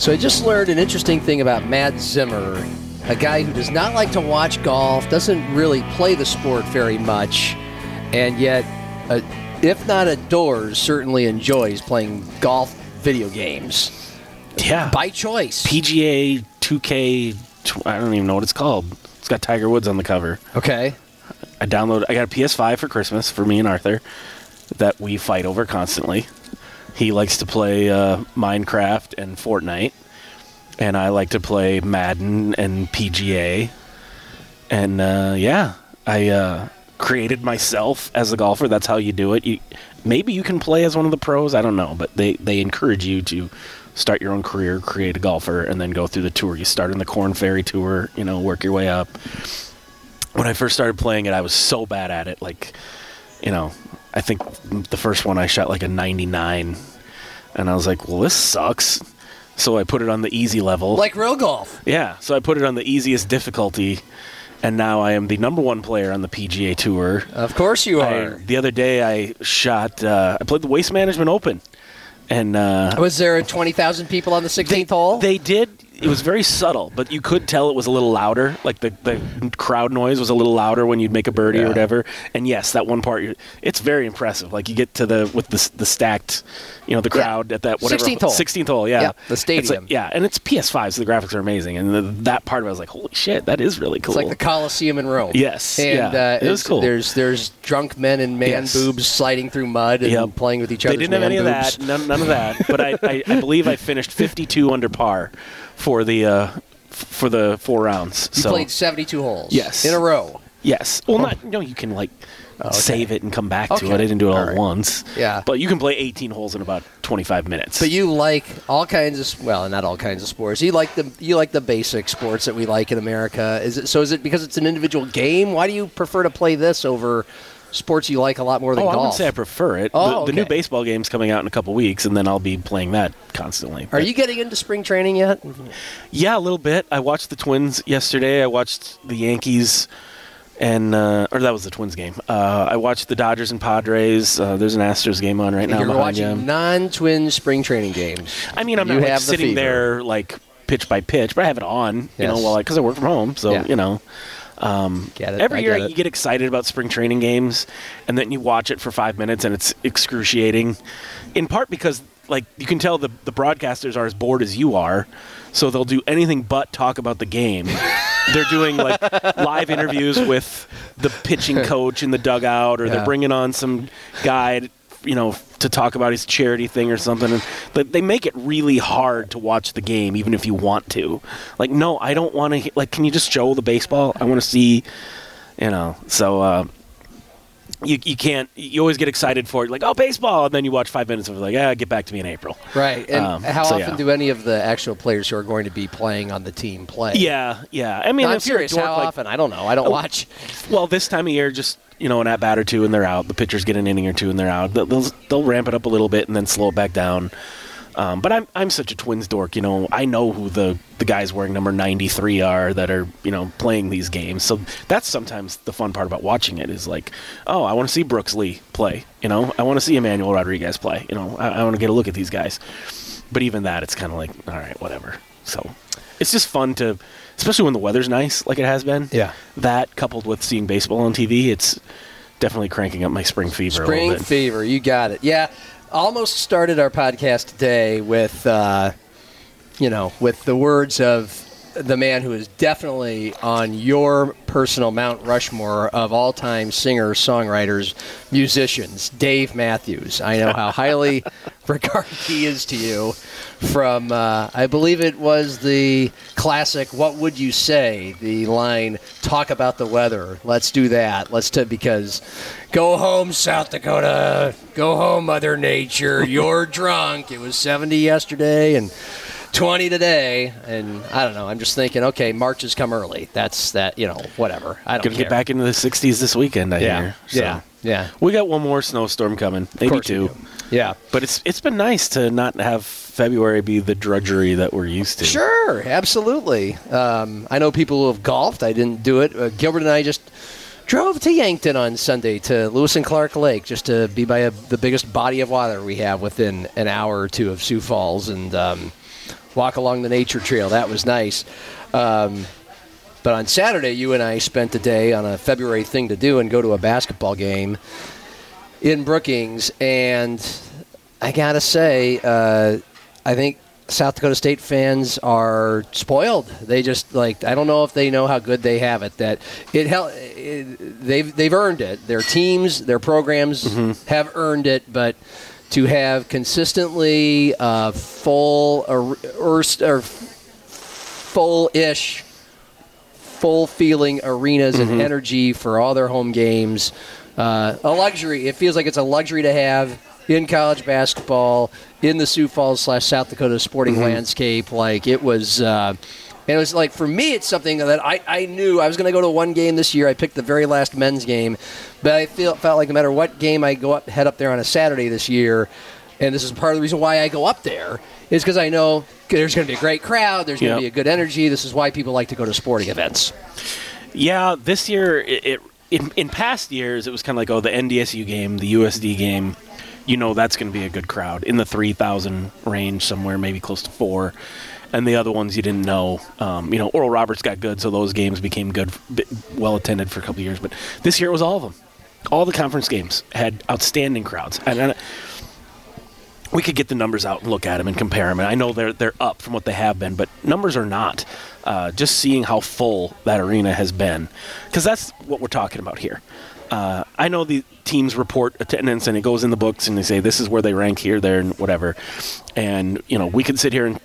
So I just learned an interesting thing about Matt Zimmer, a guy who does not like to watch golf, doesn't really play the sport very much, and yet, uh, if not adores, certainly enjoys playing golf video games Yeah. by choice. PGA 2K, I don't even know what it's called. It's got Tiger Woods on the cover. Okay. I downloaded. I got a PS5 for Christmas for me and Arthur that we fight over constantly. He likes to play uh, Minecraft and Fortnite, and I like to play Madden and PGA. And uh, yeah, I uh, created myself as a golfer. That's how you do it. You, maybe you can play as one of the pros. I don't know, but they they encourage you to start your own career, create a golfer, and then go through the tour. You start in the Corn Ferry Tour, you know, work your way up when I first started playing it, I was so bad at it. Like, you know, I think the first one I shot like a 99, and I was like, well, this sucks. So I put it on the easy level. Like real golf. yeah, so I put it on the easiest difficulty, and now I am the number one player on the PGA Tour. Of course you I, are. the other day, I shot. Uh, I played the Waste Management Open, and uh, Was there 20,000 people on the 16th hole? they did. It was very subtle, but you could tell it was a little louder. Like the, the crowd noise was a little louder when you'd make a birdie Yeah. or whatever. And yes, that one part, it's very impressive. Like you get to the with the the stacked, you know, the Yeah. crowd at that whatever 16th hole. 16th hole, yeah, Yeah, the It's like- stadium. yeah, and it's PS5, so the graphics are amazing. And the, that part of it, I was like, holy shit, that is really cool. It's like the Coliseum in Rome. Yes, and yeah. uh, It was cool. There's there's drunk men and man Yes. boobs sliding through mud and Yep. playing with each other. They didn't have any of that, none, none of that. But I, I, I believe I finished 52 under par for the uh, for the four rounds. You so played 72 holes. Yes. in a row. Yes. Well, not you know you can like save it and come back to Okay. it. I didn't do it all, All at once. Yeah. But you can play 18 holes in about 25 minutes. But you like all kinds of well, not all kinds of sports. You like the you like the basic sports that we like in America. Is it so? Is it because it's an individual game? Why do you prefer to play this over sports you like a lot more than oh, I wouldn't say I prefer it. Oh, the, the new baseball game's coming out in a couple weeks, and then I'll be playing that constantly. Are But- you getting into spring training yet? Yeah, a little bit. I watched the Twins yesterday. I watched the Yankees, and uh, or that was the Twins game. Uh, I watched the Dodgers and Padres. Uh, there's an Astros game on right now You're watching you. non-twin spring training games. I mean, I'm you not like, the sitting there like pitch by pitch, but I have it on, you Yes. know, while because I, work from home. So Yeah. you know, Um, get it? every I year get it. you get excited about spring training games, and then you watch it for five minutes, and it's excruciating. In part because like you can tell the the broadcasters are as bored as you are, so they'll do anything but talk about the game. they're doing like live interviews with the pitching coach in the dugout, or Yeah. they're bringing on some guy, you know, to talk about his charity thing or something. And but they make it really hard to watch the game, even if you want to. Like, no, I don't want to. Like, can you just show the baseball? I want to see, you know. So. Uh, you, you can't you always get excited for it like oh baseball and then you watch five minutes of it like yeah get back to me in April Right. And Um, how so, often yeah. do any of the actual players who are going to be playing on the team play? yeah yeah I mean No, I'm if serious. dork, How like- often? I don't know. I don't Oh, watch. Well, this time of year, just you know, an at bat or two and they're out. The pitchers get an inning or two and they're out. They'll they'll, they'll ramp it up a little bit and then slow it back down. Um, but I'm I'm such a Twins dork, you know. I know who the the guys wearing number 93 are that are you know playing these games. So that's sometimes the fun part about watching it is like, oh, I want to see Brooks Lee play. You know, I want to see Emmanuel Rodriguez play. You know, I, I want to get a look at these guys. But even that, it's kind of like, all right, whatever. So it's just fun to, especially when the weather's nice, like it has been. Yeah. That coupled with seeing baseball on TV, it's definitely cranking up my spring fever a Spring little bit. fever. You got it. Yeah. Almost started our podcast today with, uh, you know, with the words of the man who is definitely on your personal Mount Rushmore of all time singers, songwriters, musicians, Dave Matthews. I know how highly regarded he is to you from, uh, I believe it was the classic What Would You Say? The line, Talk About the Weather. Let's do that. Let's do because go home, South Dakota. Go home, Mother Nature. You're drunk. It was 70 yesterday. And 20 today, and I don't know. I'm just thinking, okay, March has come early. That's that, you know, whatever. I don't Gonna care. get back into the 60s this weekend, I Yeah, hear. So. yeah, yeah. We got one more snowstorm coming, maybe two. Yeah. But it's it's been nice to not have February be the drudgery that we're used to. Sure, absolutely. Um, I know people who have golfed. I didn't do it. Uh, Gilbert and I just drove to Yankton on Sunday to Lewis and Clark Lake just to be by a, the biggest body of water we have within an hour or two of Sioux Falls and um, walk along the nature trail. That was nice. Um, but on Saturday, you and I spent the day on a February thing to do and go to a basketball game in Brookings. And I got to say, uh, I think South Dakota State fans are spoiled. They just like I don't know if they know how good they have it. That it, hel- it they've they've earned it. Their teams, their programs have earned it, but to have consistently uh, full or, or, or full-ish full feeling arenas and energy for all their home games. Uh, a luxury. It feels like it's a luxury to have in college basketball in the Sioux Falls slash South Dakota sporting landscape. Like it was. Uh, and it was like for me, it's something that I, I knew I was going to go to one game this year. I picked the very last men's game, but I feel felt like no matter what game I go up head up there on a Saturday this year, and this is part of the reason why I go up there is because I know there's going to be a great crowd. There's going to Yep. be a good energy. This is why people like to go to sporting events. Yeah, this year, it, it in, in past years, it was kind of like, oh, the NDSU game, the USD game, you know that's going to be a good crowd in the 3,000 range somewhere, maybe close to four. And the other ones you didn't know. Um, you know, Oral Roberts got good, so those games became good, well attended for a couple years. But this year it was all of them. All the conference games had outstanding crowds. And, and we could get the numbers out and look at them and compare them. And I know they're they're up from what they have been, but numbers are not. Uh, just seeing how full that arena has been, because that's what we're talking about here. Uh, I know the teams report attendance and it goes in the books and they say this is where they rank here, there, and whatever. And you know we could sit here and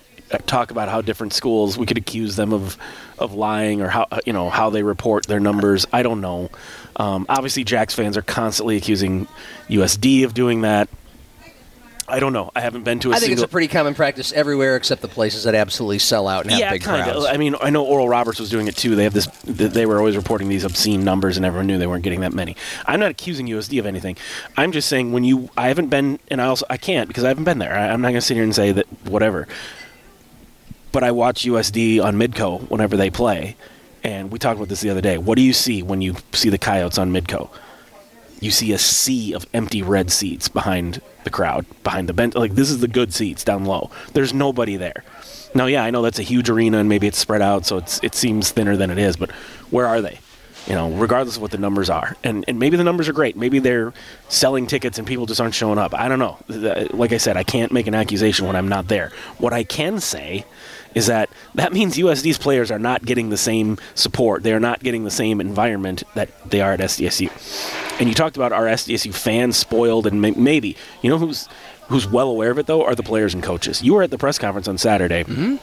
talk about how different schools we could accuse them of of lying or how you know how they report their numbers. I don't know. Um, obviously, Jacks fans are constantly accusing USD of doing that. I don't know. I haven't been to a I think it's a pretty common practice everywhere except the places that absolutely sell out and have yeah, big kind crowds. of. I mean, I know Oral Roberts was doing it too. They have this. They were always reporting these obscene numbers, and everyone knew they weren't getting that many. I'm not accusing USD of anything. I'm just saying when you, I haven't been, and I also I can't because I haven't been there. I, I'm not going to sit here and say that whatever. But I watch USD on Midco whenever they play, and we talked about this the other day. What do you see when you see the Coyotes on Midco? you see a sea of empty red seats behind the crowd, behind the bench. Like this is the good seats down low. There's nobody there. Now, yeah, I know that's a huge arena and maybe it's spread out, so it's it seems thinner than it is. But where are they? You know, regardless of what the numbers are, and and maybe the numbers are great. Maybe they're selling tickets and people just aren't showing up. I don't know. Like I said, I can't make an accusation when I'm not there. What I can say is that that means USD's players are not getting the same support. They are not getting the same environment that they are at SDSU. And you talked about our SDSU fans spoiled, and may- maybe you know who's who's well aware of it though are the players and coaches. You were at the press conference on Saturday. Mm-hmm.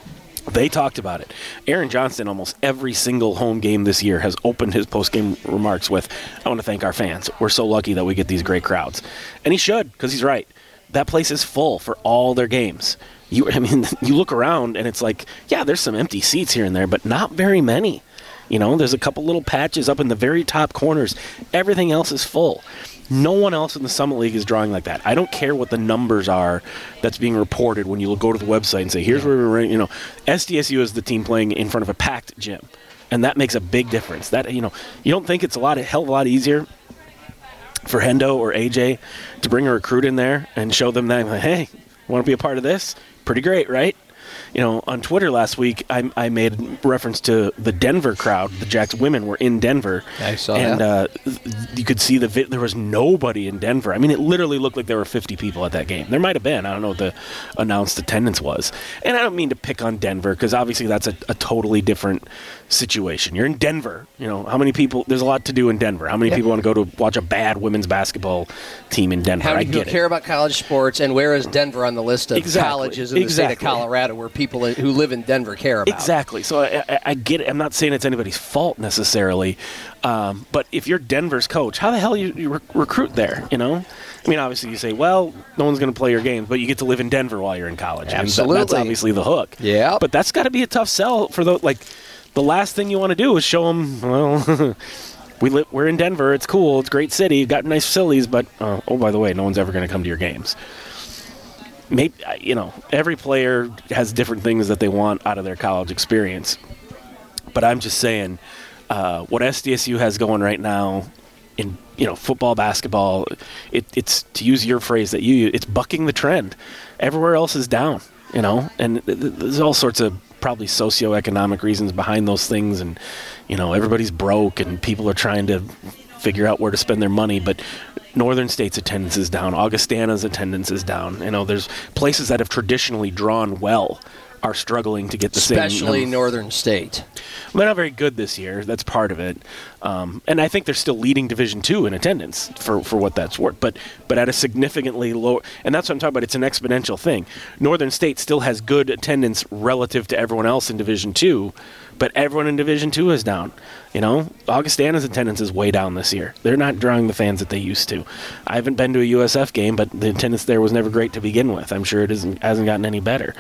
They talked about it. Aaron Johnston, almost every single home game this year, has opened his post-game remarks with, "I want to thank our fans. We're so lucky that we get these great crowds," and he should because he's right. That place is full for all their games. You, I mean, you look around and it's like, yeah, there's some empty seats here and there, but not very many. You know, there's a couple little patches up in the very top corners. Everything else is full. No one else in the Summit League is drawing like that. I don't care what the numbers are that's being reported when you go to the website and say, here's where we're. You know, SDSU is the team playing in front of a packed gym. And that makes a big difference. That, you know, you don't think it's a lot, a hell of a lot easier for Hendo or AJ to bring a recruit in there and show them that, hey, want to be a part of this? Pretty great, right? You know, on Twitter last week, I, I made reference to the Denver crowd. The Jacks women were in Denver. I saw and, that. uh, you could see the vi- there was nobody in Denver. I mean, it literally looked like there were 50 people at that game. There might have been. I don't know what the announced attendance was. And I don't mean to pick on Denver because obviously that's a, a totally different situation. You're in Denver. You know, how many people? There's a lot to do in Denver. How many Yeah. people want to go to watch a bad women's basketball team in Denver? How I many people care about college sports, and where is Denver on the list of Exactly. colleges in the state of Exactly. Colorado, where people who live in Denver care about. Exactly. So I, I, I get it. I'm not saying it's anybody's fault necessarily, um, but if you're Denver's coach, how the hell you, you rec- recruit there? You know, I mean, obviously you say, well, no one's going to play your games, but you get to live in Denver while you're in college. And that- that's obviously the hook. Yeah. But that's got to be a tough sell for the like. The last thing you want to do is show them, well, we live, we're in Denver. It's cool. It's a great city. Got nice facilities, but uh, oh, by the way, no one's ever going to come to your games. Maybe you know every player has different things that they want out of their college experience. But I'm just saying, uh, what SDSU has going right now in you know football, basketball, it, it's to use your phrase that you it's bucking the trend. Everywhere else is down, you know, and th- th- there's all sorts of probably socioeconomic reasons behind those things, and you know everybody's broke and people are trying to figure out where to spend their money, but. Northern State's attendance is down. Augustana's attendance is down. You know, there's places that have traditionally drawn well are struggling to get the same. especially Northern State. they're not very good this year. That's part of it, um, and I think they're still leading Division Two in attendance for, for what that's worth. But but at a significantly lower, and that's what I'm talking about. It's an exponential thing. Northern State still has good attendance relative to everyone else in Division Two, but everyone in Division Two is down. You know, Augustana's attendance is way down this year. They're not drawing the fans that they used to. I haven't been to a USF game, but the attendance there was never great to begin with. I'm sure it isn't hasn't gotten any better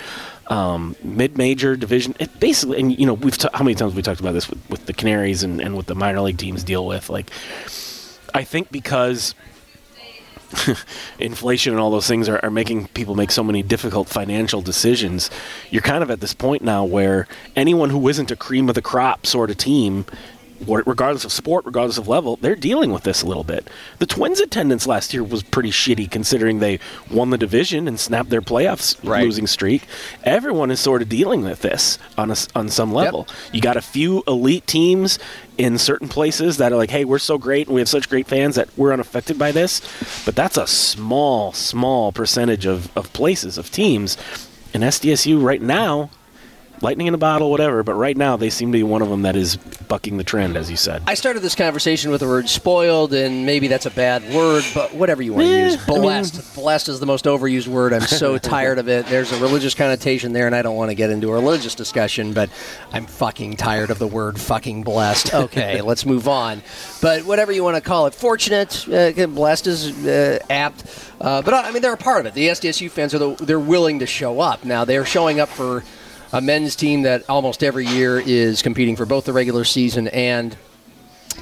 um, mid-major division. It basically, and you know, we've how many times we talked about this with, with the Canaries and, and what the minor league teams deal with. Like, I think because inflation and all those things are, are making people make so many difficult financial decisions, you're kind of at this point now where anyone who isn't a cream of the crop sort of team. Regardless of sport, regardless of level, they're dealing with this a little bit. The Twins' attendance last year was pretty shitty, considering they won the division and snapped their playoffs Right. losing streak. Everyone is sort of dealing with this on a on some level. You got a few elite teams in certain places that are like, "Hey, we're so great and we have such great fans that we're unaffected by this," but that's a small, small percentage of, of places of teams. In SDSU right now, lightning in a bottle, whatever. But right now, they seem to be one of them that is bucking the trend, as you said. I started this conversation with the word spoiled, and maybe that's a bad word, but whatever you want to Eh, use. I mean- Blessed. Blessed is the most overused word. I'm so tired of it. There's a religious connotation there, and I don't want to get into a religious discussion, but I'm fucking tired of the word fucking blessed. Okay, let's move on. But whatever you want to call it, fortunate, uh, blessed is uh, apt. Uh, but I mean, they're a part of it. The SDSU fans are the, they're willing to show up. Now they're showing up for a men's team that almost every year is competing for both the regular season and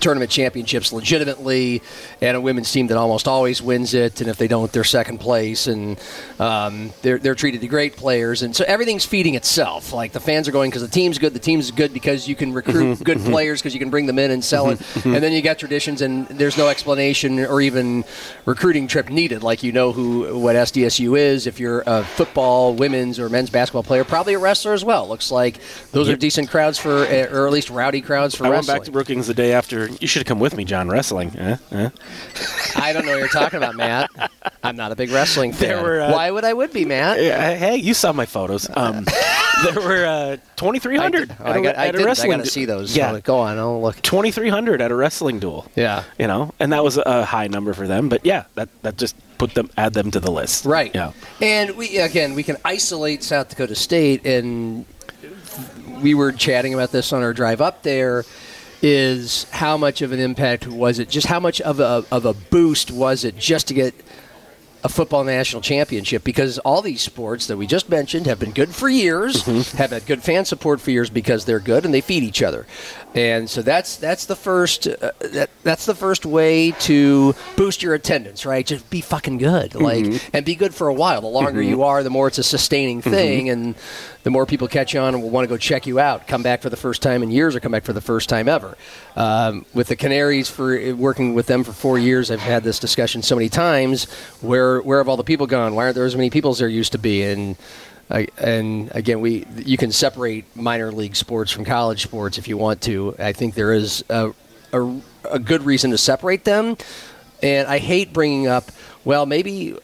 tournament championships legitimately, and a women's team that almost always wins it. And if they don't, they're second place, and um, they're they're treated to great players, and so everything's feeding itself. Like the fans are going because the team's good. The team's good because you can recruit good players because you can bring them in and sell it, and then you got traditions, and there's no explanation or even recruiting trip needed. Like you know who what SDSU is. If you're a football, women's, or men's basketball player, probably a wrestler as well. Looks like those are decent crowds for, uh, or at least rowdy crowds for I went back to Brookings the day after. You should have come with me, John. Wrestling. Eh? Eh? I don't know what you're talking about, Matt. I'm not a big wrestling fan. Were, uh, Why would I would be, Matt? Yeah, Hey, you saw my photos. Um, there were uh, 2,300 Oh, got, I, at a did, I got to see those. Yeah, So go on. I'll look. 2,300 at a wrestling duel. Yeah. You know, and that was a high number for them. But yeah, that that just put them add them to the list. Right. Yeah. And we again we can isolate South Dakota State, and we were chatting about this on our drive up there. Is how much of an impact was it? Just how much of a of a boost was it just to get a football national championship? Because all these sports that we just mentioned have been good for years, mm-hmm. have had good fan support for years because they're good and they feed each other. And so that's that's the first uh, that that's the first way to boost your attendance, right? Just be fucking good, like, and be good for a while. The longer you are, the more it's a sustaining thing, and the more people catch on and will want to go check you out, come back for the first time in years, or come back for the first time ever. Um, with the Canaries, for working with them for four years, I've had this discussion so many times. Where where have all the people gone? Why aren't there as many people as there used to be? And and again, we you can separate minor league sports from college sports if you want to. I think there is a, a, a good reason to separate them. And I hate bringing up, well, maybe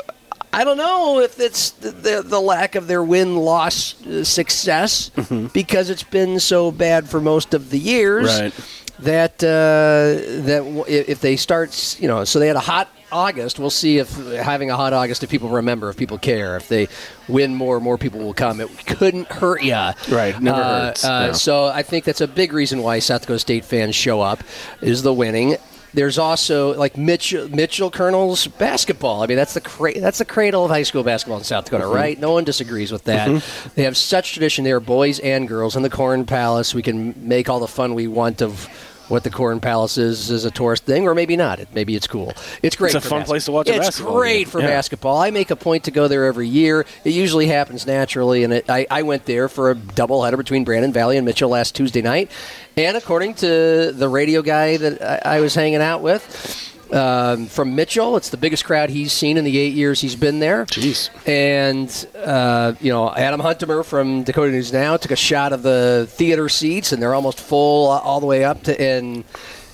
I don't know if it's the, the, the lack of their win loss uh, success because it's been so bad for most of the years Right. that uh, that w- if they start, you know, so they had a hot August. We'll see if having a hot August, if people remember, if people care, if they win more, more people will come. It couldn't hurt you. Right, never Uh, hurts, uh, yeah. So I think that's a big reason why South Dakota State fans show up is the winning. There's also like Mitchell, Mitchell Kernels basketball. I mean, that's the cra- that's the cradle of high school basketball in South Dakota, Mm-hmm. right? No one disagrees with that. They have such tradition there, boys and girls, in the Corn Palace. We can make all the fun we want of what the Corn Palace is is a tourist thing, or maybe not. It maybe it's cool. It's great. It's a for fun bas- place to watch a It's basketball great game. for Yeah. basketball. I make a point to go there every year. It usually happens naturally, and it, I, I went there for a doubleheader between Brandon Valley and Mitchell last Tuesday night. And according to the radio guy that I, I was hanging out with um, from Mitchell, it's the biggest crowd he's seen in the eight years he's been there. Jeez. And uh, you know, Adam Huntemer from Dakota News Now took a shot of the theater seats, and they're almost full all the way up to and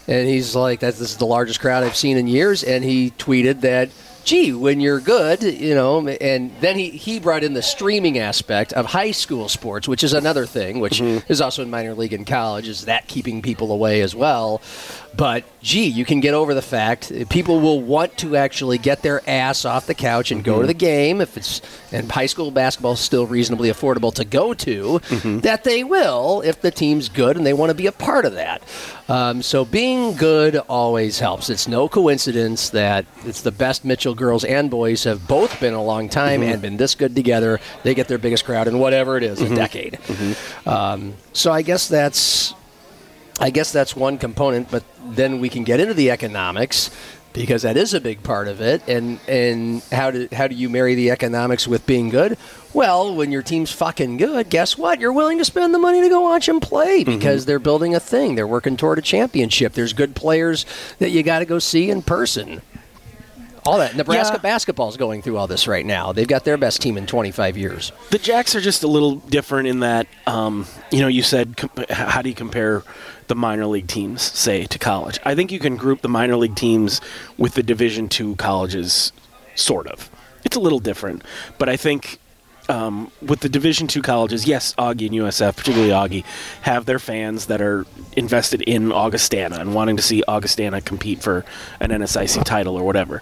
and he's like, this is the largest crowd I've seen in years." And he tweeted that. Gee, when you're good, you know, and then he, he brought in the streaming aspect of high school sports, which is another thing, which mm-hmm. is also in minor league and college. Is that keeping people away as well? But gee, you can get over the fact people will want to actually get their ass off the couch and go to mm-hmm. the game if it's and high school basketball is still reasonably affordable to go to. Mm-hmm. That they will if the team's good and they want to be a part of that. Um, so being good always helps. It's no coincidence that it's the best Mitchell girls and boys have both been a long time mm-hmm. and been this good together. They get their biggest crowd in whatever it is, a mm-hmm. decade. Mm-hmm. Um, so I guess that's I guess that's one component, but then we can get into the economics because that is a big part of it. And and how do how do you marry the economics with being good? Well, when your team's fucking good, guess what? You're willing to spend the money to go watch them play because they're building a thing. They're working toward a championship. There's good players that you got to go see in person. All that Nebraska Yeah. basketball is going through all this right now. They've got their best team in 25 years. The Jacks are just a little different in that, um, you know, you said com- how do you compare the minor league teams, say, to college? I think you can group the minor league teams with the Division two colleges, sort of. It's a little different, but I think um, with the Division two colleges, yes, Augie and USF, particularly Augie, have their fans that are invested in Augustana and wanting to see Augustana compete for an NSIC title or whatever.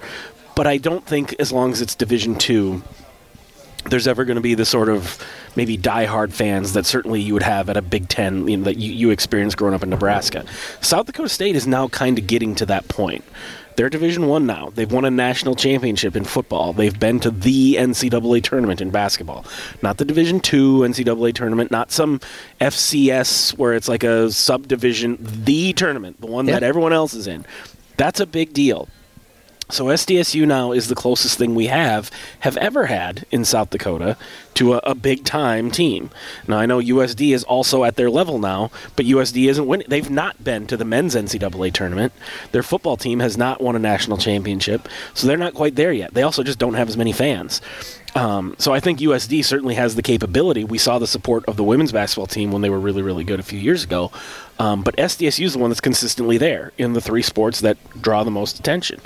But I don't think as long as it's Division two, there's ever going to be the sort of maybe diehard fans that certainly you would have at a Big Ten you know, that you, you experienced growing up in Nebraska. South Dakota State is now kind of getting to that point. They're Division One now. They've won a national championship in football. They've been to the NCAA tournament in basketball, not the Division Two NCAA tournament, not some FCS where it's like a subdivision. The tournament, the one Yeah. that everyone else is in. That's a big deal. So SDSU now is the closest thing we have have ever had in South Dakota to a, a big time team. Now I know USD is also at their level now, but USD isn't winning. They've not been to the men's NCAA tournament. Their football team has not won a national championship, so they're not quite there yet. They also just don't have as many fans. Um, so I think USD certainly has the capability. We saw the support of the women's basketball team when they were really, really good a few years ago. Um, but SDSU is the one that's consistently there in the three sports that draw the most attention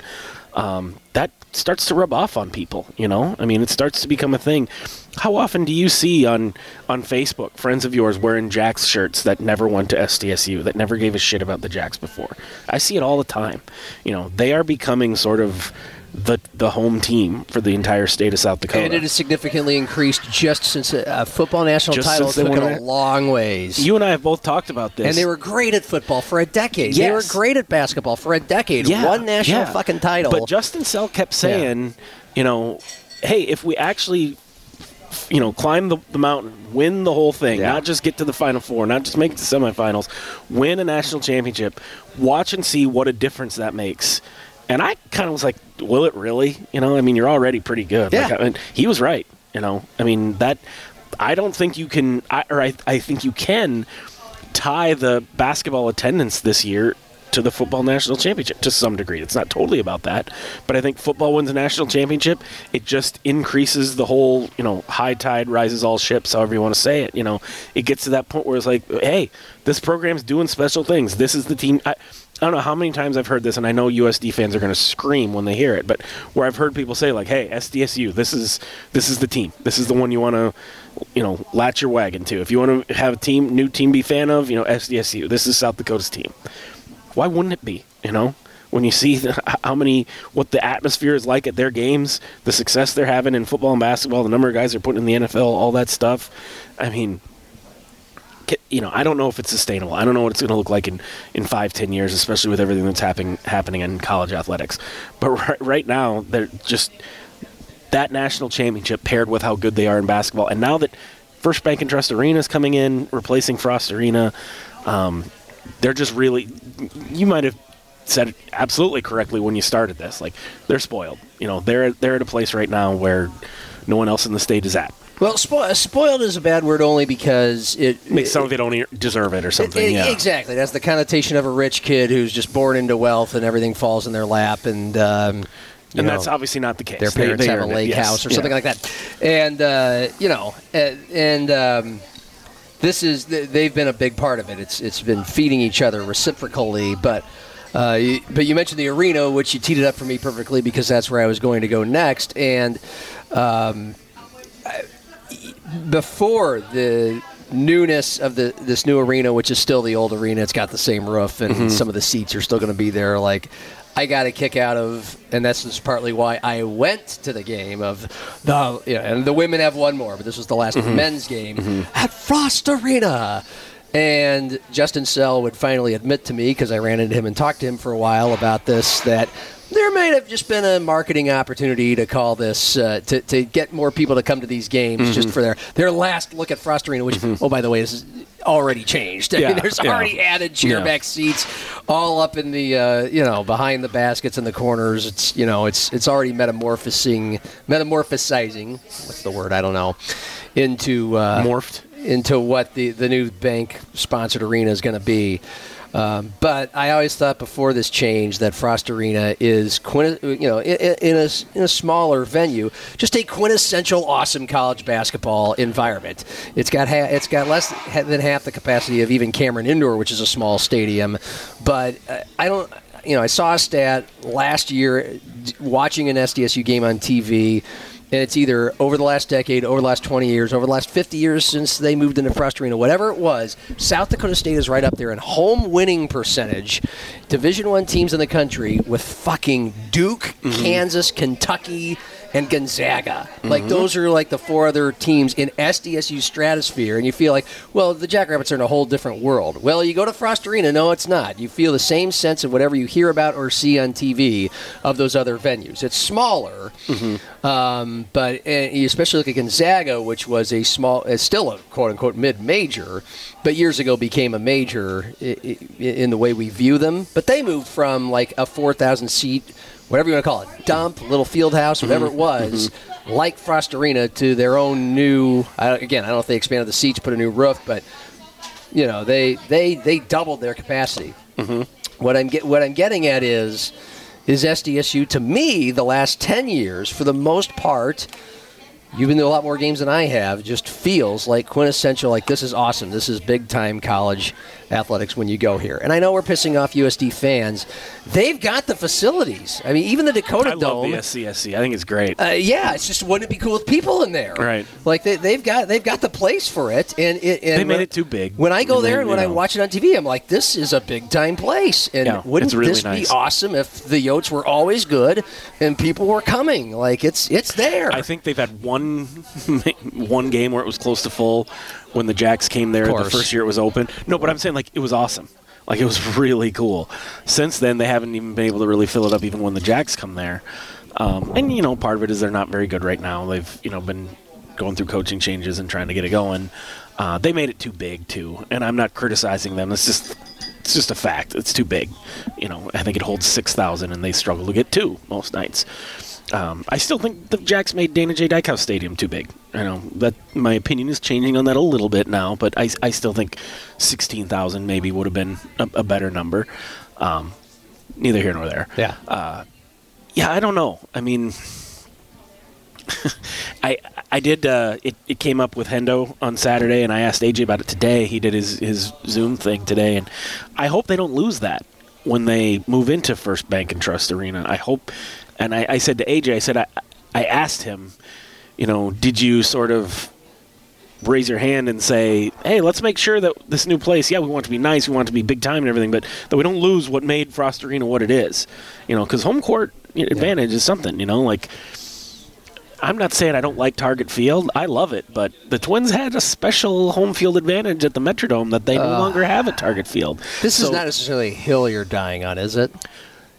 um, that starts to rub off on people. You know, I mean, it starts to become a thing. How often do you see on on Facebook friends of yours wearing Jacks shirts that never went to SDSU, that never gave a shit about the Jacks before? I see it all the time. You know, they are becoming sort of the the home team for the entire state of South Dakota. And it has significantly increased just since a, a football national Just title took it a long ways. you and I have both talked about this, and they were great at football for a decade. They were great at basketball for a decade. One national yeah. fucking title. But Justin Sell kept saying, you know, hey, if we actually, you know, climb the, the mountain, win the whole thing, Yeah. not just get to the Final Four, not just make it to semifinals, win a national championship, watch and see what a difference that makes. And I kind of was like, will it really? You know, I mean, you're already pretty good. Like, Yeah. I mean, he was right. You know, I mean that. I don't think you can, I, or I, I think you can tie the basketball attendance this year to the football national championship to some degree. It's not totally about that, but I think football wins a national championship. It just increases the whole, you know, high tide rises all ships, however you want to say it. You know, it gets to that point where it's like, hey, this program's doing special things. This is the team. I, I don't know how many times I've heard this, and I know USD fans are going to scream when they hear it. But where I've heard people say like, "Hey, SDSU, this is this is the team. This is the one you want to, you know, latch your wagon to. If you want to have a team, new team, be fan of, you know, SDSU. This is South Dakota's team. Why wouldn't it be? You know, when you see the, how many what the atmosphere is like at their games, the success they're having in football and basketball, the number of guys they're putting in the NFL, all that stuff. I mean, you know, I don't know if it's sustainable. I don't know what it's going to look like in, in five, ten years, especially with everything that's happening happening in college athletics. But right, right now, they're just that national championship paired with how good they are in basketball, and now that First Bank and Trust Arena is coming in, replacing Frost Arena, um, they're just really. You might have said it absolutely correctly when you started this. Like they're spoiled. You know, they're they're at a place right now where no one else in the state is at. Well, spo- spoiled is a bad word only because it Makes some of it don't e- deserve it or something. it- yeah, Exactly. That's the connotation of a rich kid who's just born into wealth and everything falls in their lap and. Um, and know, that's obviously not the case. their parents they have a it, lake yes. house or Yeah. something like that. And uh, you know, and, um, this is they've been a big part of it. It's it's been feeding each other reciprocally, but. Uh, you- but you mentioned the arena, which you teed it up for me perfectly because that's where I was going to go next. And um, I- before the newness of the this new arena, which is still the old arena, it's got the same roof, and Mm-hmm. some of the seats are still going to be there. Like I got a kick out of, and that's just partly why I went to the game of the. Yeah, and the women have one more, but this was the last Mm-hmm. men's game at Frost Arena. And Justin Sell would finally admit to me because I ran into him and talked to him for a while about this that there might have just been a marketing opportunity to call this uh, to, to get more people to come to these games Mm-hmm. just for their their last look at Frost Arena, which oh by the way is already changed. I mean, Yeah, there's yeah. already added chairback seats all up in the uh, you know behind the baskets in the corners. It's you know it's it's already metamorphosing metamorphosizing. What's the word? I don't know. Into uh, Morphed. Into what the, the new bank sponsored arena is going to be. Um, but I always thought before this change that Frost Arena is you know in, in, a, in a smaller venue, just a quintessential awesome college basketball environment. It's got ha- it's got less than half the capacity of even Cameron Indoor, which is a small stadium. But uh, I don't you know I saw a stat last year watching an SDSU game on TV and it's either over the last decade, over the last 20 years, over the last 50 years since they moved into Frost Arena, whatever it was, South Dakota State is right up there in home winning percentage. Division One teams in the country with fucking Duke, mm-hmm. Kansas, Kentucky, and Gonzaga. Like those are like the four other teams in SDSU stratosphere, and you feel like, well, the Jackrabbits are in a whole different world. Well, you go to Frost Arena, no, it's not. You feel the same sense of whatever you hear about or see on TV of those other venues. It's smaller, um, but uh, you especially look at Gonzaga, which was a small, it's still a quote unquote mid major, but years ago became a major in the way we view them. But they moved from like a 4,000 seat, whatever you want to call it, dump, little field house, whatever it mm-hmm. was, mm-hmm. like Frost Arena, to their own new. I, again, I don't know if they expanded the seats, put a new roof, but you know they they they doubled their capacity. Mm-hmm. What I'm get what I'm getting at is is SDSU to me the last ten years for the most part. You've been to a lot more games than I have. Just feels like quintessential. Like this is awesome. This is big time college athletics when you go here. And I know we're pissing off USD fans. They've got the facilities. I mean, even the Dakota I love Dome. the SCSC. I think it's great. Uh, yeah, it's just wouldn't it be cool with people in there? Right. Like they, they've got they've got the place for it, and, it, and They made when- it too big. When I go there and when you I watch it on TV, I'm like, this is a big time place, and Yeah, wouldn't it's really this nice. be awesome if the Yotes were always good and people were coming? Like it's it's there. I think they've had one one game where it was close to full when the Jacks came there the first year it was open. No, but I'm saying like it was awesome. Like it was really cool. Since then, they haven't even been able to really fill it up, even when the Jacks come there. Um, and you know, part of it is they're not very good right now. They've you know been going through coaching changes and trying to get it going. Uh, they made it too big too, and I'm not criticizing them. It's just it's just a fact. It's too big. You know, I think it holds six thousand, and they struggle to get two most nights. Um, I still think the Jacks made Dana J. Dykehouse Stadium too big. I know that my opinion is changing on that a little bit now, but I, I still think sixteen thousand maybe would have been a, a better number. Um, neither here nor there. yeah. Yeah, I don't know. I mean, I I did. Uh, it it came up with Hendo on Saturday, and I asked AJ about it today. He did his his Zoom thing today, and I hope they don't lose that when they move into First Bank and Trust Arena. I hope, and I, I said to AJ, I said I I asked him, you know, did you sort of raise your hand and say, "Hey, let's make sure that this new place, yeah, we want to be nice, we want it to be big time and everything, but that we don't lose what made Frost Arena what it is." You know, because home court advantage is something. You know, like I'm not saying I don't like Target Field. I love it, but the Twins had a special home field advantage at the Metrodome that they no longer have at Target Field. This is not necessarily a hill you're dying on, is it?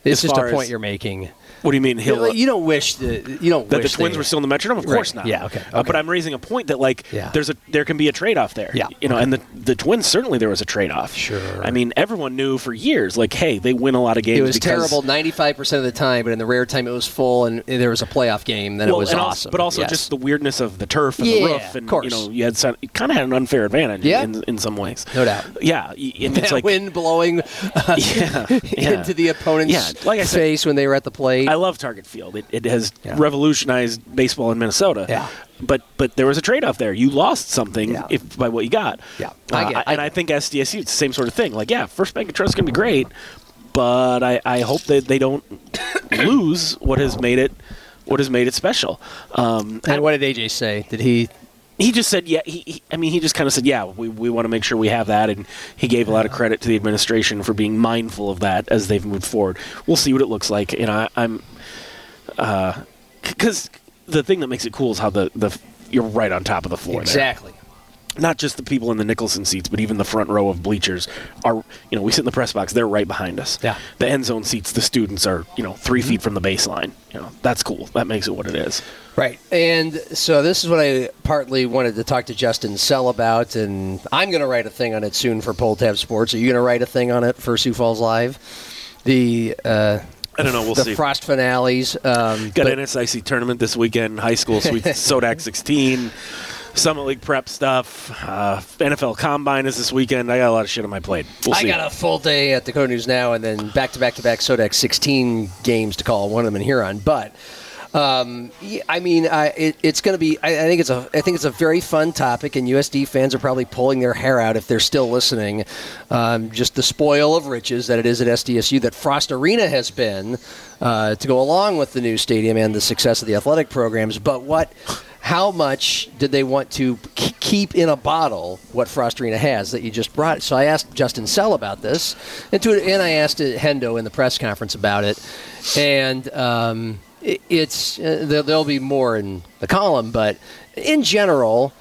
It's just a point you're making. What do you mean, Hill? You don't wish the you don't that the Twins were still in the Metrodome? Of course not. Yeah, okay, Uh, but I'm raising a point that like Yeah. there's a there can be a trade off there. Yeah, You know, okay. and the the Twins certainly there was a trade off. Sure. I mean, everyone knew for years like, hey, they win a lot of games. It was terrible 95% of the time, but in the rare time it was full and there was a playoff game, then Well, it was and also- awesome. but also Yes. just the weirdness of the turf and Yeah, the roof, and of course. you know, you had some, you kind of had an unfair advantage Yeah. in, in some ways. No doubt. Yeah, and it's like wind blowing uh, yeah, yeah. into the opponent's Yeah, like I said- face when they were at the plate. I love Target Field. It, it has Yeah. revolutionized baseball in Minnesota. Yeah. But but there was a trade off there. You lost something Yeah. if by what you got. Yeah. I Uh, get. I and I think SDSU it's the same sort of thing. Like yeah, First Bank of Trust is going to be great, but I, I hope that they don't lose what has made it what has made it special. Um, and what did AJ say? Did he? He just said, yeah. He, he, I mean, he just kind of said, yeah. We, we want to make sure we have that, and he gave a lot of credit to the administration for being mindful of that as they've moved forward. We'll see what it looks like, and I, I'm, uh, because the thing that makes it cool is how the the you're right on top of the floor. there. Not just the people in the Nicholson seats, but even the front row of bleachers are. You know, we sit in the press box; they're right behind us. Yeah. The end zone seats, the students are, you know, 3 feet from the baseline. You know, that's cool. That makes it what it is. Right. And so this is what I partly wanted to talk to Justin Sell about, and I'm going to write a thing on it soon for Pull Tab Sports. Are you going to write a thing on it for Sioux Falls Live? The uh, I don't know. We'll the see. Frost finales. Um, Got an SIC tournament this weekend, high school sweet Sodak 16, Summit League prep stuff, uh, NFL Combine is this weekend. I got a lot of shit on my plate. We'll I see. got a full day at Dakota News Now, and then back to back to back Sodex 16 games to call. One of them in Huron, but. Um, I mean, I, it, it's going to be. I, I think it's a. I think it's a very fun topic, and USD fans are probably pulling their hair out if they're still listening. Um, just the spoil of riches that it is at SDSU that Frost Arena has been uh, to go along with the new stadium and the success of the athletic programs. But what? How much did they want to k- keep in a bottle what Frost Arena has that you just brought? So I asked Justin Sell about this, and, to, and I asked Hendo in the press conference about it, and um, it, it's uh, there, there'll be more in the column, but in general,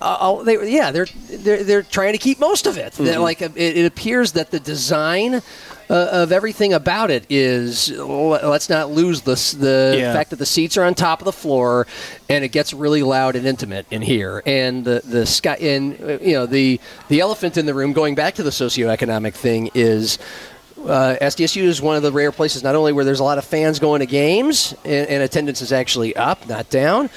uh, they, yeah, they're, they're they're trying to keep most of it. They're Like it, it appears that the design uh, of everything about it is let's not lose the the Yeah. fact that the seats are on top of the floor, and it gets really loud and intimate in here. And the the sky and uh, you know the the elephant in the room. Going back to the socioeconomic thing is uh, SDSU is one of the rare places not only where there's a lot of fans going to games and, and attendance is actually up, not down,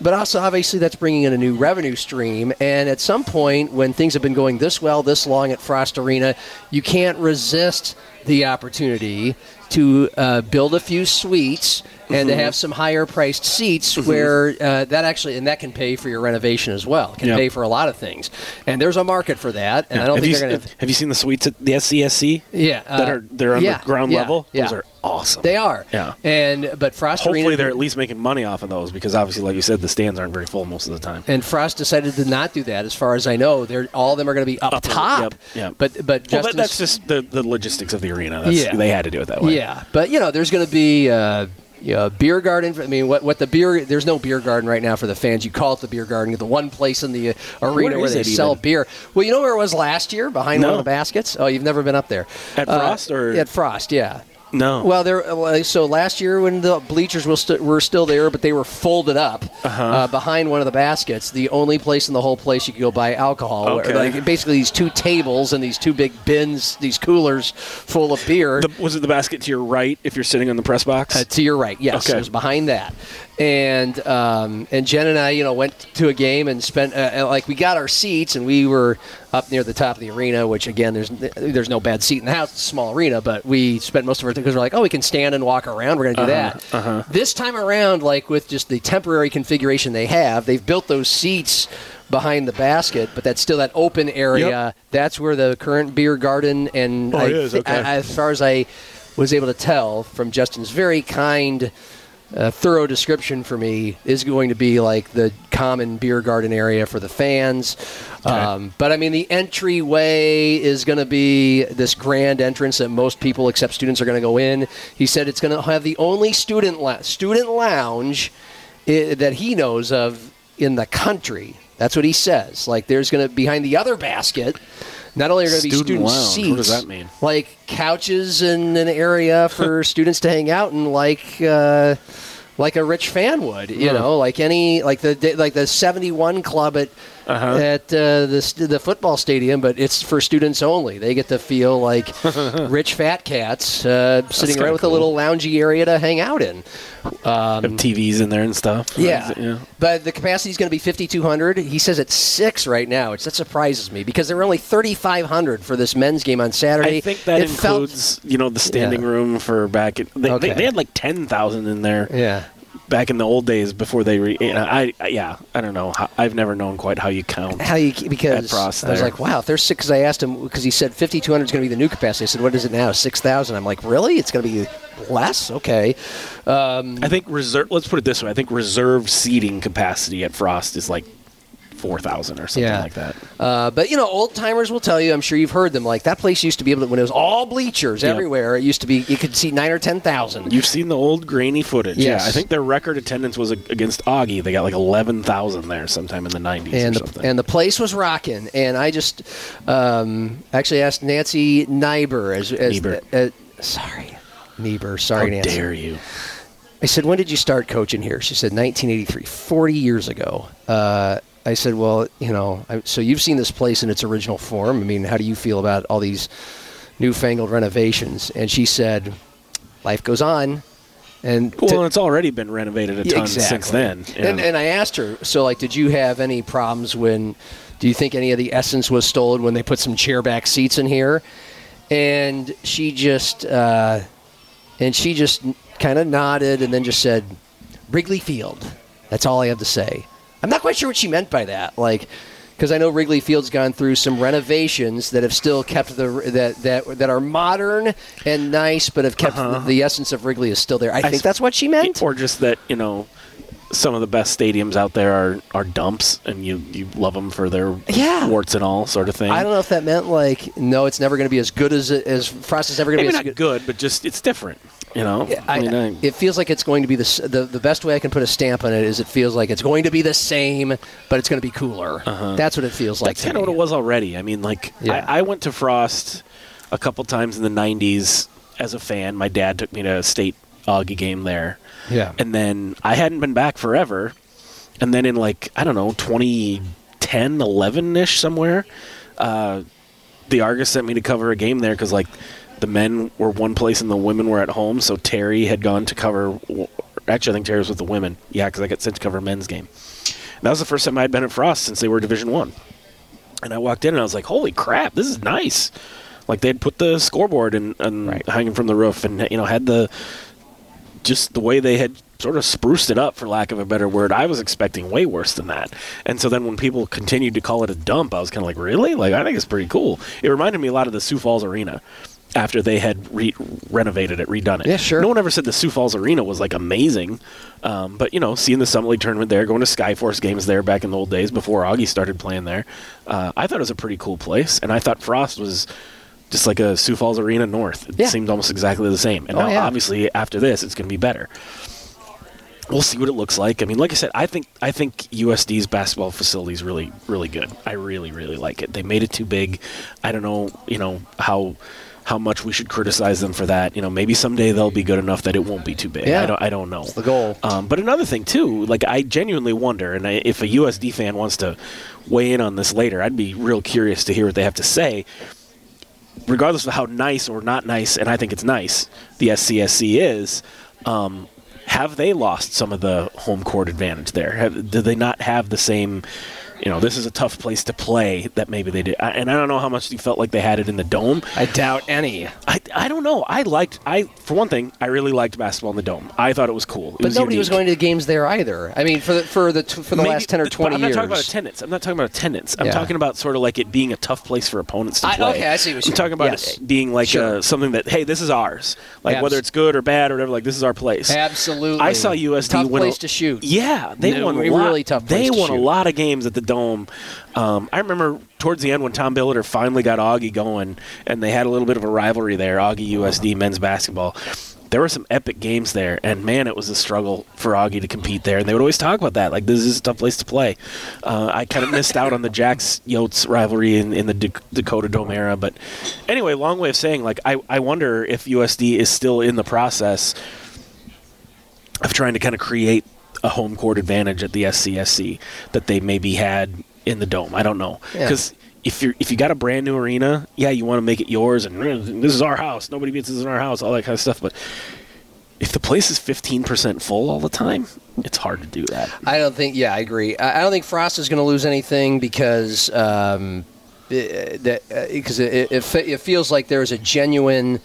but also obviously that's bringing in a new revenue stream. And at some point, when things have been going this well, this long at Frost Arena, you can't resist the opportunity to uh, build a few suites and to have some higher priced seats where uh, that actually and that can pay for your renovation as well can Yep. pay for a lot of things and there's a market for that and i don't have, think you, they're going to have you seen the suites at the SCSC? yeah that uh, are they're on yeah, the ground yeah, level. yeah. Those are awesome. They are. Yeah. And but Frost Hopefully, Arena, they're at least making money off of those because obviously, like you said, the stands aren't very full most of the time. and Frost decided to not do that. As far as I know, they're all of them are going to be up, Up, top. yep, yep. But but Well, that's just the, the logistics of the arena. That's, Yeah. They had to do it that way. yeah. But you know, there's going to be. Uh, you know, beer garden. I mean, what what the beer? There's no beer garden right now for the fans. You call it the beer garden. The one place in the uh, arena where they sell even? beer. Well, you know where it was last year, behind one of the baskets. Oh, you've never been up there At Uh, Frost or at Frost? Yeah. No? Well, there. So last year, when the bleachers were, st- were still there, but they were folded up Uh-huh. uh, behind one of the baskets, the only place in the whole place you could go buy alcohol. where, Okay. like basically these two tables and these two big bins, these coolers full of beer. the, was it the basket to your right if you're sitting on the press box? Uh, to your right, yes, Okay. it was behind that, and um, and Jen and I, you know, went to a game and spent uh, like we got our seats and we were up near the top of the arena, which again, there's there's no bad seat in the house, it's a small arena, but we spent most of our time because we're like, oh, we can stand and walk around, we're going to do Uh-huh, that. This time around, like with just the temporary configuration they have, they've built those seats behind the basket, but that's still that open area. Yep. That's where the current beer garden and Oh, I? Okay. I- as far as I was able to tell from Justin's very kind a thorough description for me is going to be like the common beer garden area for the fans. Um, but I mean, the entryway is going to be this grand entrance that most people, except students, are going to go in. He said it's going to have the only student la- student lounge i- that he knows of in the country. That's what he says. Like, there's going to behind the other basket. Not only are there going to be Student student seats, What does that mean? like couches and an area for students to hang out and like uh, like a rich fan would, you know, like any like the like the seventy one club at Uh-huh. at uh, the the football stadium, but it's for students only. They get to feel like rich fat cats uh, sitting right with a little loungy area to hang out in. Have TVs in there and stuff. Um, Yeah. yeah. But the capacity is going to be 5,200. He says it's six right now, which that surprises me because there were only 3,500 for this men's game on Saturday. I think that It felt- includes, you know, the standing Yeah. room for back. In, they, Okay. they, they had like ten thousand in there yeah. Back in the old days before they. Re, you know, I, I yeah, I don't know. How, I've never known quite how you count. How you because Frost I was like, wow, if there's six. Because I asked him because he said 5,200 is going to be the new capacity. I said, what is it now? 6,000. I'm like, really? It's going to be less? Okay. Um, I think reserve. Let's put it this way. I think reserve seating capacity at Frost is like four thousand or something Yeah. like that. Uh, but you know, old timers will tell you. I'm sure you've heard them. Like that place used to be able to when it was all bleachers Yep. everywhere. It used to be you could see nine or ten thousand. You've seen the old grainy footage. Yes. Yeah, I think their record attendance was against Augie. They got like eleven thousand there sometime in the nineties and or the, something. and the place was rocking. And I just um, actually asked Nancy Neiber as, as uh, sorry, Neiber. Sorry, how Nancy. dare you? I said, when did you start coaching here? She said, 1983, 40 years ago. Uh, I said, well, you know, I, so you've seen this place in its original form. I mean, how do you feel about all these newfangled renovations? And she said, life goes on. And Well, to- it's already been renovated a Yeah, ton since then. And, and I asked her, so like, did you have any problems when? Do you think any of the essence was stolen when they put some chair back seats in here? And she just, uh, and she just kind of nodded and then just said, Wrigley Field. That's all I have to say. I'm not quite sure what she meant by that. Like, because I know Wrigley Field's gone through some renovations that have still kept the that that that are modern and nice, but have kept the, the essence of Wrigley is still there. I, think s- that's what she meant. or just that you know some of the best stadiums out there are, are dumps and you, you love them for their Yeah. warts and all sort of thing I don't know if that meant like no, it's never going to be as good as as Frost is never going to be not as good but just it's different you know I, mean, I- it feels like it's going to be the, the the best way I can put a stamp on it is it feels like it's going to be the same, but it's going to be cooler. That's what it feels like. Uh-huh. that's kind of what it was already i mean like Yeah. I, I went to frost a couple times in the 90s as a fan my dad took me to a state augie game there Yeah. and then i hadn't been back forever and then in like i don't know 2010 11ish somewhere uh, the argus sent me to cover a game there because like the men were one place and the women were at home so terry had gone to cover actually i think terry was with the women yeah because i got sent to cover a men's game and that was the first time i'd been at frost since they were division one and i walked in and i was like holy crap this is nice like they'd put the scoreboard and, and Right. hanging from the roof and you know had the just the way they had sort of spruced it up, for lack of a better word, I was expecting way worse than that. And so then when people continued to call it a dump, I was kind of like, really? Like, I think it's pretty cool. It reminded me a lot of the Sioux Falls Arena after they had re- renovated it, redone it. Yeah, sure. No one ever said the Sioux Falls Arena was like amazing. Um, but, you know, seeing the Summit League tournament there, going to Skyforce games there back in the old days before Augie started playing there, uh, I thought it was a pretty cool place. And I thought Frost was just like a Sioux Falls Arena North. It Yeah. seemed almost exactly the same. And Oh, now, yeah. obviously, after this, it's going to be better. We'll see what it looks like. I mean, like I said, I think I think USD's basketball facility is really, really good. I really, really like it. They made it too big. I don't know, you know how how much we should criticize them for that. You know, maybe someday they'll be good enough that it won't be too big. Yeah. I don't. I don't know. the goal. Um, but another thing too, like I genuinely wonder, and I, if a USD fan wants to weigh in on this later, I'd be real curious to hear what they have to say. Regardless of how nice or not nice, and I think it's nice, the SCSC is. Um, have they lost some of the home court advantage there? Have, do they not have the same you know, this is a tough place to play. That maybe they did, I, and I don't know how much you felt like they had it in the dome. I doubt any. I, I don't know. I liked I for one thing I really liked basketball in the dome. I thought it was cool. It But nobody was going to the games there either. I mean, for the for the t- for the Maybe- last ten or but twenty I'm not years. talking about attendance. I'm not talking about attendance. I'm Yeah. talking about sort of like it being a tough place for opponents to I- play. okay, I see what you're saying. I'm talking about yes. it being like Sure. uh, something that hey, this is ours. Like whether it's good or bad or whatever. Like this is our place. Absolutely. I saw USD Tough win a- place to shoot. Yeah, they No, won a a lot. really tough They won a lot of games at the dome. Um, I remember towards the end when Tom Billeter finally got Augie going, and they had a little bit of a rivalry there. Augie USD men's basketball. There were some epic games there, and man, it was a struggle for Augie to compete there. And they would always talk about that, like this is a tough place to play. Uh, I kind of missed out on the Jacks Yotes rivalry in, in the Dak- Dakota Dome era, but anyway, long way of saying, like I, I wonder if USD is still in the process of trying to kind of create a home court advantage at the SCSC that they maybe had in the dome. I don't know Yeah. because if you if you got a brand new arena, yeah, you want to make it yours and "Eh, this is our house. Nobody beats this in our house. All that kind of stuff. But if the place is fifteen percent full all the time, it's hard to do that. I don't think. Yeah, I agree. I don't think Frost is going to lose anything because um, i- that because it, it, fe- it feels like there is a genuine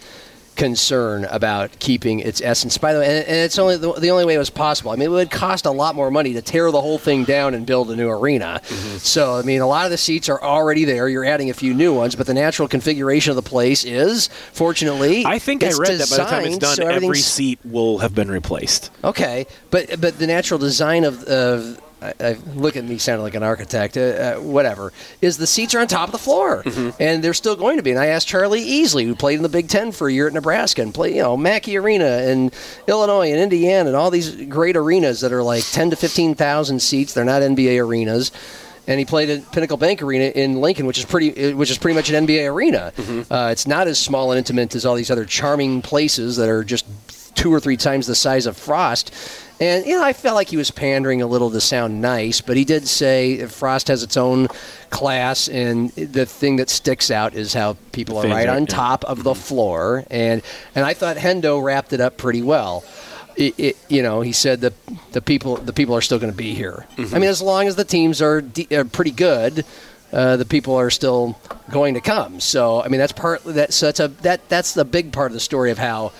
concern about keeping its essence. By the way, and, and it's only the, the only way it was possible. I mean, it would cost a lot more money to tear the whole thing down and build a new arena. Mm-hmm. So, I mean, a lot of the seats are already there. You're adding a few new ones, but the natural configuration of the place is, fortunately, I think I read that by the time it's done, so every seat will have been replaced. Okay, but but the natural design of, of I, I, look at me sounding like an architect. Uh, uh, whatever is the seats are on top of the floor, and they're still going to be. And I asked Charlie Easley, who played in the Big Ten for a year at Nebraska, and played, you know Mackey Arena and Illinois and Indiana and all these great arenas that are like ten to fifteen thousand seats. They're not NBA arenas. And he played at Pinnacle Bank Arena in Lincoln, which is pretty, which is pretty much an NBA arena. Uh, it's not as small and intimate as all these other charming places that are just two or three times the size of Frost. And you know, I felt like he was pandering a little to sound nice, but he did say Frost has its own class, and the thing that sticks out is how people are Fans right are- on yeah. top of the floor. And and I thought Hendo wrapped it up pretty well. It, it, you know, he said that the people the people are still going to be here. I mean, as long as the teams are, de- are pretty good, uh, the people are still going to come. So I mean, that's part that so that's a that that's the big part of the story of how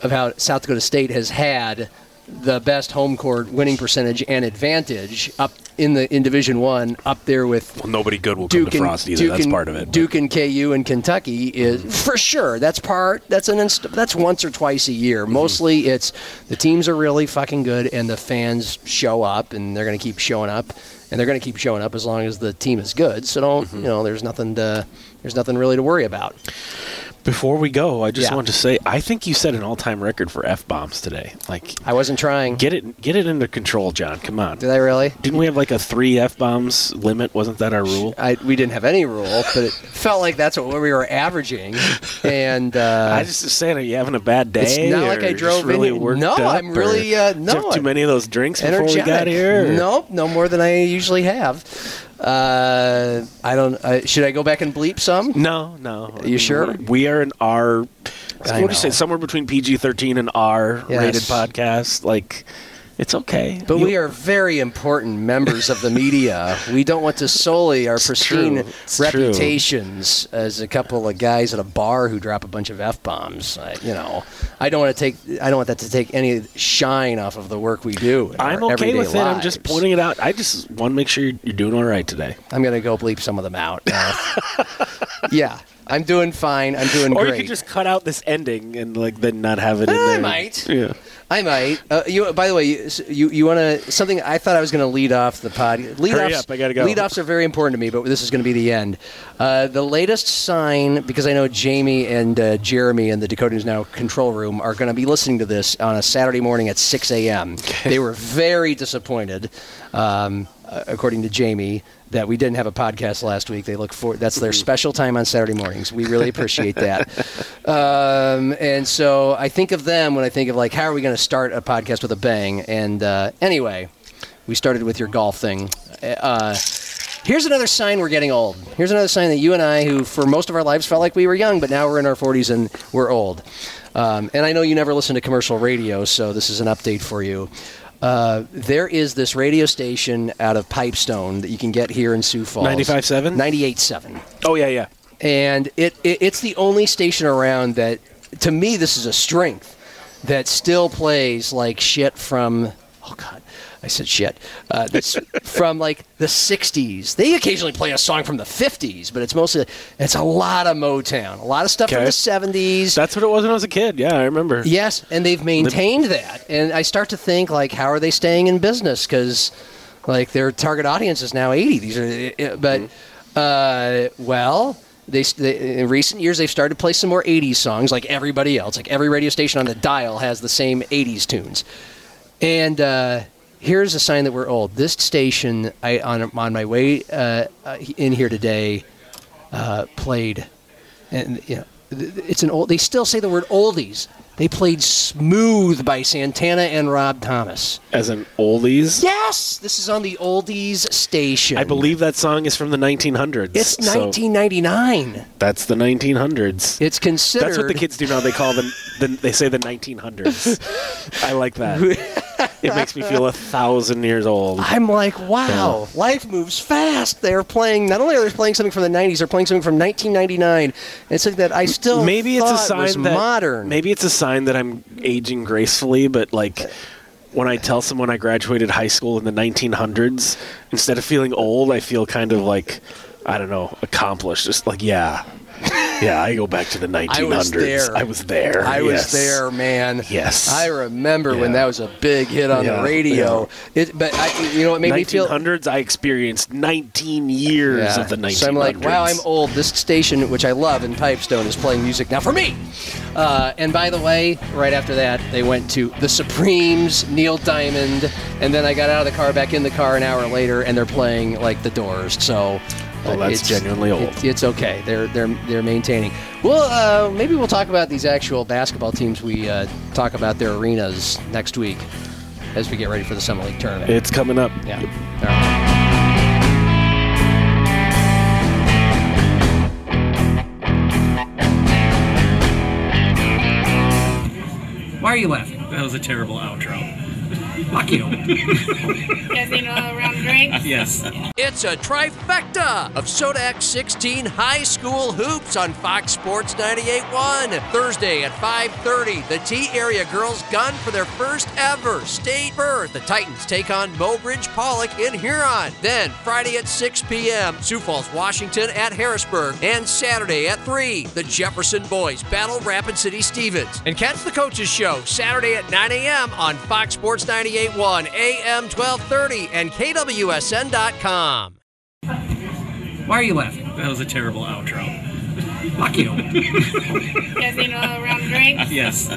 of how South Dakota State has had the best home court winning percentage and advantage up in the in Division One, up there with Well, nobody good will come Duke to and Frost either. Duke That's and, part of it. but- Duke and KU and Kentucky is for sure. That's part. That's an inst- that's once or twice a year. Mm-hmm. Mostly, it's the teams are really fucking good and the fans show up and they're going to keep showing up and they're going to keep showing up as long as the team is good. So don't Mm-hmm. you know? There's nothing to there's nothing really to worry about. Before we go, I just Yeah. want to say I think you set an all-time record for f bombs today. Like, I wasn't trying. get it, get it under control, John. Come on. Did I really? Didn't we have like a three f bombs limit? Wasn't that our rule? I, we didn't have any rule, but it felt like that's what we were averaging. And uh, I just was saying, are you having a bad day? It's not like I drove in really worked No, I'm really, uh, no, have too many of those drinks before we got here. or- Nope, no more than I usually have. Uh, I don't. Uh, should I go back and bleep some? No, no. Are you sure? We are an R. What would you say? Somewhere between PG thirteen and R rated podcast. Like, it's okay. But You- we are very important members of the media. We don't want to sully our pristine. It's true. reputations as a couple of guys at a bar who drop a bunch of f bombs. You know, I don't want to take. I don't want that to take any shine off of the work we do. I'm okay with it. I'm just pointing it out. I just want to make sure you're, you're doing all right today. I'm gonna go bleep some of them out. Uh, yeah, I'm doing fine. I'm doing Or great. Or you could just cut out this ending and like then not have it in I there. might. Yeah. I might. Uh, you. By the way, you you, you want to something? I thought I was going to lead off the pod. Lead Hurry offs, up, I gotta go. Lead offs are very important to me, but this is going to be the end. Uh, the latest sign, because I know Jamie and uh, Jeremy in the Dakota News Now control room are going to be listening to this on a Saturday morning at 6 a.m. They were very disappointed, um, uh, according to Jamie. That we didn't have a podcast last week. They look for that's their special time on Saturday mornings. We really appreciate that. Um, and so I think of them when I think of like, how are we going to start a podcast with a bang? And uh, anyway, we started with your golf thing. Uh, here's another sign we're getting old. Here's another sign that you and I, who for most of our lives felt like we were young, but now we're in our 40s and we're old. Um, and I know you never listen to commercial radio, so this is an update for you. Uh, there is this radio station out of Pipestone that you can get here in Sioux Falls. 95.7? 98.7 Oh yeah, yeah. and it, it it's the only station around that to me this is a strength that still plays like shit from oh god I said shit uh, this, from like the 60s they occasionally play a song from the 50s but it's mostly it's a lot of Motown a lot of stuff from the 70s That's what it was when I was a kid. Yeah, I remember. Yes, and they've maintained that. And I start to think like, how are they staying in business? Because like their target audience is now 80. These are, but uh, well. They, they, in recent years, they've started to play some more 80s songs like everybody else. Like every radio station on the dial has the same 80s tunes. And uh, here's a sign that we're old. This station, I on, on my way uh, in here today, uh, played and you know, it's an old. They still say the word oldies. They played "Smooth" by Santana and Rob Thomas. As an oldies. Yes, this is on the oldies station. I believe that song is from the 1900s. it's so 1999. that's the 1900s. It's considered. That's what the kids do now. They call them. The, they say the 1900s. I like that. it makes me feel a thousand years old. I'm like, wow, life moves fast. They're playing. Not only are they playing something from the 90s, they're playing something from 1999. It's like that. I still maybe it's a sign that modern. Maybe it's a sign that I'm aging gracefully, but like when I tell someone I graduated high school in the 1900s, instead of feeling old, I feel kind of like I don't know, accomplished. Just like yeah, yeah, I go back to the 1900s. I was there. I was there. I was there, man. Yes. I remember when that was a big hit on Yeah, the radio. It, but I, you know, it made me feel. 1900s. I experienced 19 years Yeah. of the 1900s. So I'm like, wow, I'm old. This station, which I love in Pipestone, is playing music now for me. Uh, and by the way, right after that, they went to the Supremes, Neil Diamond, and then I got out of the car, back in the car an hour later, and they're playing like the Doors. So. Well, that's it's- genuinely old. it- it's okay. They're they're they're maintaining. Well, uh, maybe we'll talk about these actual basketball teams. We uh, talk about their arenas next week as we get ready for the Summit League tournament. It's coming up. yeah. All right. Why are you laughing? That was a terrible outro. Fuck you. You guys need another round of drinks? Yes. It's a trifecta of Sodak 16 high school hoops on Fox Sports 98.1. Thursday at 5.30, the Tea Area girls gun for their first ever state berth. The Titans take on Mobridge Pollock in Huron. Then Friday at 6 p.m., Sioux Falls, Washington at Harrisburg. And Saturday at 3, the Jefferson boys battle Rapid City Stevens. And catch the coaches show Saturday at 9 a.m. on Fox Sports 98.1, AM 1230, and KWSN.com. Why are you laughing? That was a terrible outro. Fuck you. You guys need another round of drinks? Yes.